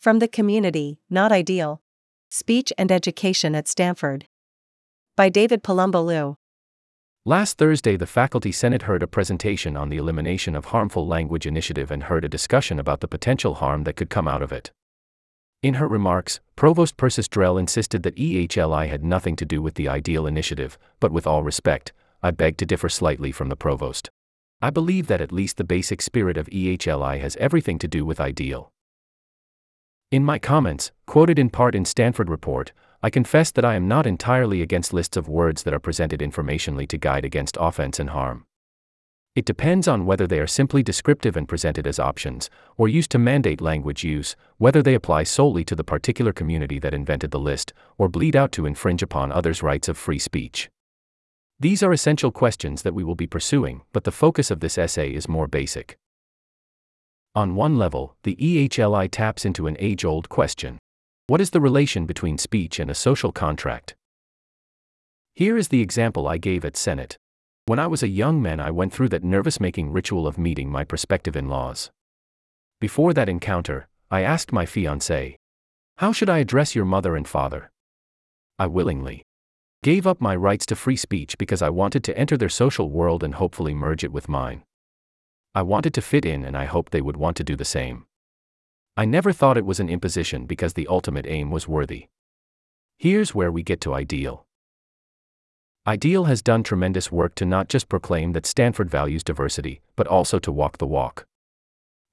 From the Community, Not Ideal Speech and Education at Stanford. By David Palumbo Liu. Last Thursday, the Faculty Senate heard a presentation on the Elimination of Harmful Language Initiative and heard a discussion about the potential harm that could come out of it. In her remarks, Provost Persis Drell insisted that EHLI had nothing to do with the IDEAL initiative, but with all respect, I beg to differ slightly from the Provost. I believe that at least the basic spirit of EHLI has everything to do with IDEAL. In my comments, quoted in part in Stanford Report, I confess that I am not entirely against lists of words that are presented informationally to guide against offense and harm. It depends on whether they are simply descriptive and presented as options, or used to mandate language use, whether they apply solely to the particular community that invented the list, or bleed out to infringe upon others' rights of free speech. These are essential questions that we will be pursuing, but the focus of this essay is more basic. On one level, the EHLI taps into an age old question What is the relation between speech and a social contract? Here is the example I gave at Senate. When I was a young man, I went through that nervous making ritual of meeting my prospective in laws. Before that encounter, I asked my fiancée, How should I address your mother and father? I willingly gave up my rights to free speech because I wanted to enter their social world and hopefully merge it with mine. I wanted to fit in and I hoped they would want to do the same. I never thought it was an imposition because the ultimate aim was worthy. Here's where we get to Ideal. Ideal has done tremendous work to not just proclaim that Stanford values diversity, but also to walk the walk.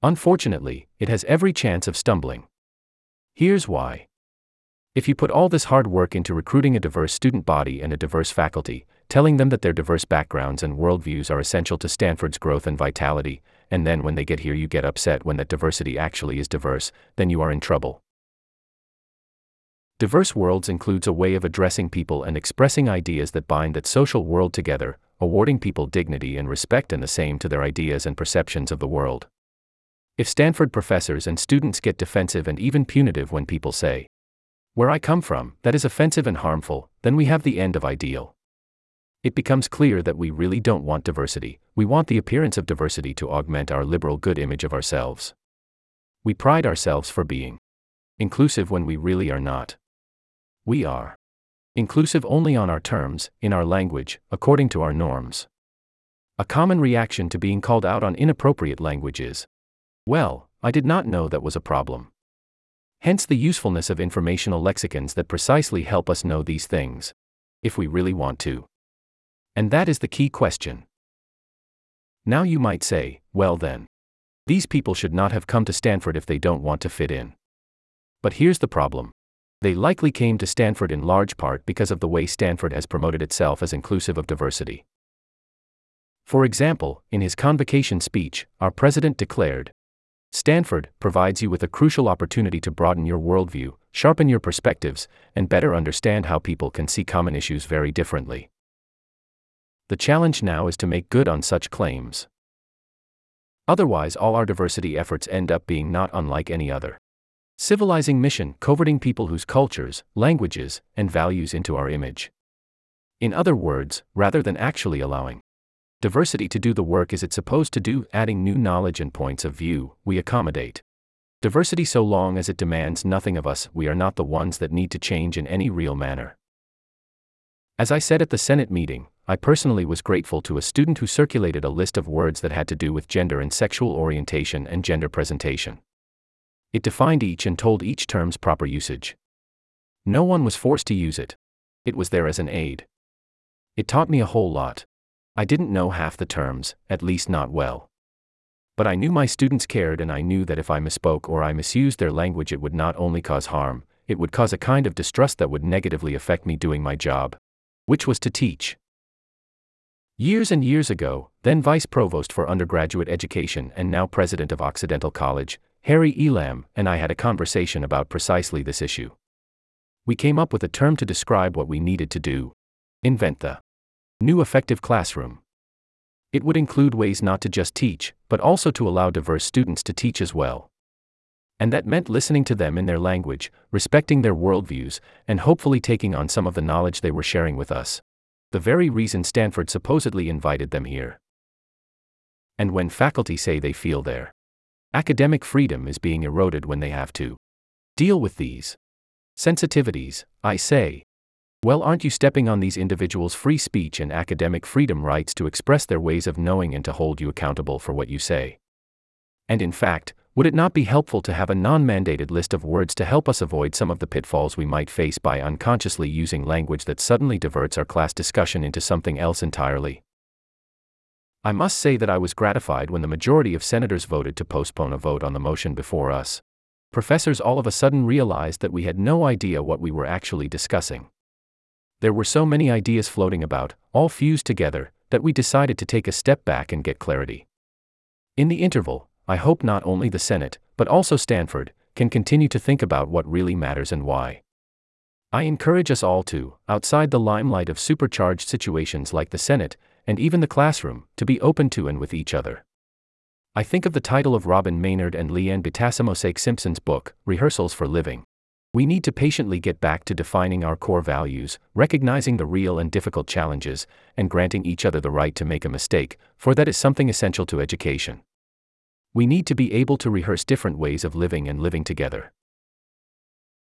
Unfortunately, it has every chance of stumbling. Here's why. If you put all this hard work into recruiting a diverse student body and a diverse faculty, telling them that their diverse backgrounds and worldviews are essential to Stanford's growth and vitality, and then when they get here you get upset when that diversity actually is diverse, then you are in trouble. Diverse worlds includes a way of addressing people and expressing ideas that bind that social world together, awarding people dignity and respect and the same to their ideas and perceptions of the world. If Stanford professors and students get defensive and even punitive when people say, Where I come from, that is offensive and harmful, then we have the end of ideal it becomes clear that we really don't want diversity, we want the appearance of diversity to augment our liberal good image of ourselves. We pride ourselves for being inclusive when we really are not. We are inclusive only on our terms, in our language, according to our norms. A common reaction to being called out on inappropriate language is, well, I did not know that was a problem. Hence the usefulness of informational lexicons that precisely help us know these things. If we really want to. And that is the key question. Now you might say, well then. These people should not have come to Stanford if they don't want to fit in. But here's the problem. They likely came to Stanford in large part because of the way Stanford has promoted itself as inclusive of diversity. For example, in his convocation speech, our president declared Stanford provides you with a crucial opportunity to broaden your worldview, sharpen your perspectives, and better understand how people can see common issues very differently. The challenge now is to make good on such claims. Otherwise, all our diversity efforts end up being not unlike any other. Civilizing mission coverting people whose cultures, languages, and values into our image. In other words, rather than actually allowing diversity to do the work as it's supposed to do, adding new knowledge and points of view, we accommodate. Diversity so long as it demands nothing of us, we are not the ones that need to change in any real manner. As I said at the Senate meeting, I personally was grateful to a student who circulated a list of words that had to do with gender and sexual orientation and gender presentation. It defined each and told each term's proper usage. No one was forced to use it. It was there as an aid. It taught me a whole lot. I didn't know half the terms, at least not well. But I knew my students cared and I knew that if I misspoke or I misused their language, it would not only cause harm, it would cause a kind of distrust that would negatively affect me doing my job which was to teach. Years and years ago, then Vice Provost for Undergraduate Education and now President of Occidental College, Harry Elam, and I had a conversation about precisely this issue. We came up with a term to describe what we needed to do invent the new effective classroom. It would include ways not to just teach, but also to allow diverse students to teach as well and that meant listening to them in their language, respecting their worldviews, and hopefully taking on some of the knowledge they were sharing with us. The very reason Stanford supposedly invited them here. And when faculty say they feel their academic freedom is being eroded when they have to Deal with these sensitivities, I say. Well, aren't you stepping on these individuals' free speech and academic freedom rights to express their ways of knowing and to hold you accountable for what you say? And in fact, would it not be helpful to have a non mandated list of words to help us avoid some of the pitfalls we might face by unconsciously using language that suddenly diverts our class discussion into something else entirely? I must say that I was gratified when the majority of senators voted to postpone a vote on the motion before us. Professors all of a sudden realized that we had no idea what we were actually discussing. There were so many ideas floating about, all fused together, that we decided to take a step back and get clarity. In the interval, I hope not only the Senate, but also Stanford, can continue to think about what really matters and why. I encourage us all to, outside the limelight of supercharged situations like the Senate, and even the classroom, to be open to and with each other. I think of the title of Robyn Maynard and Leanne Betasamosake Simpson's book, Rehearsals for Living. We need to patiently get back to defining our core values, recognizing the real and difficult challenges, and granting each other the right to make a mistake, for that is something essential to education. We need to be able to rehearse different ways of living and living together.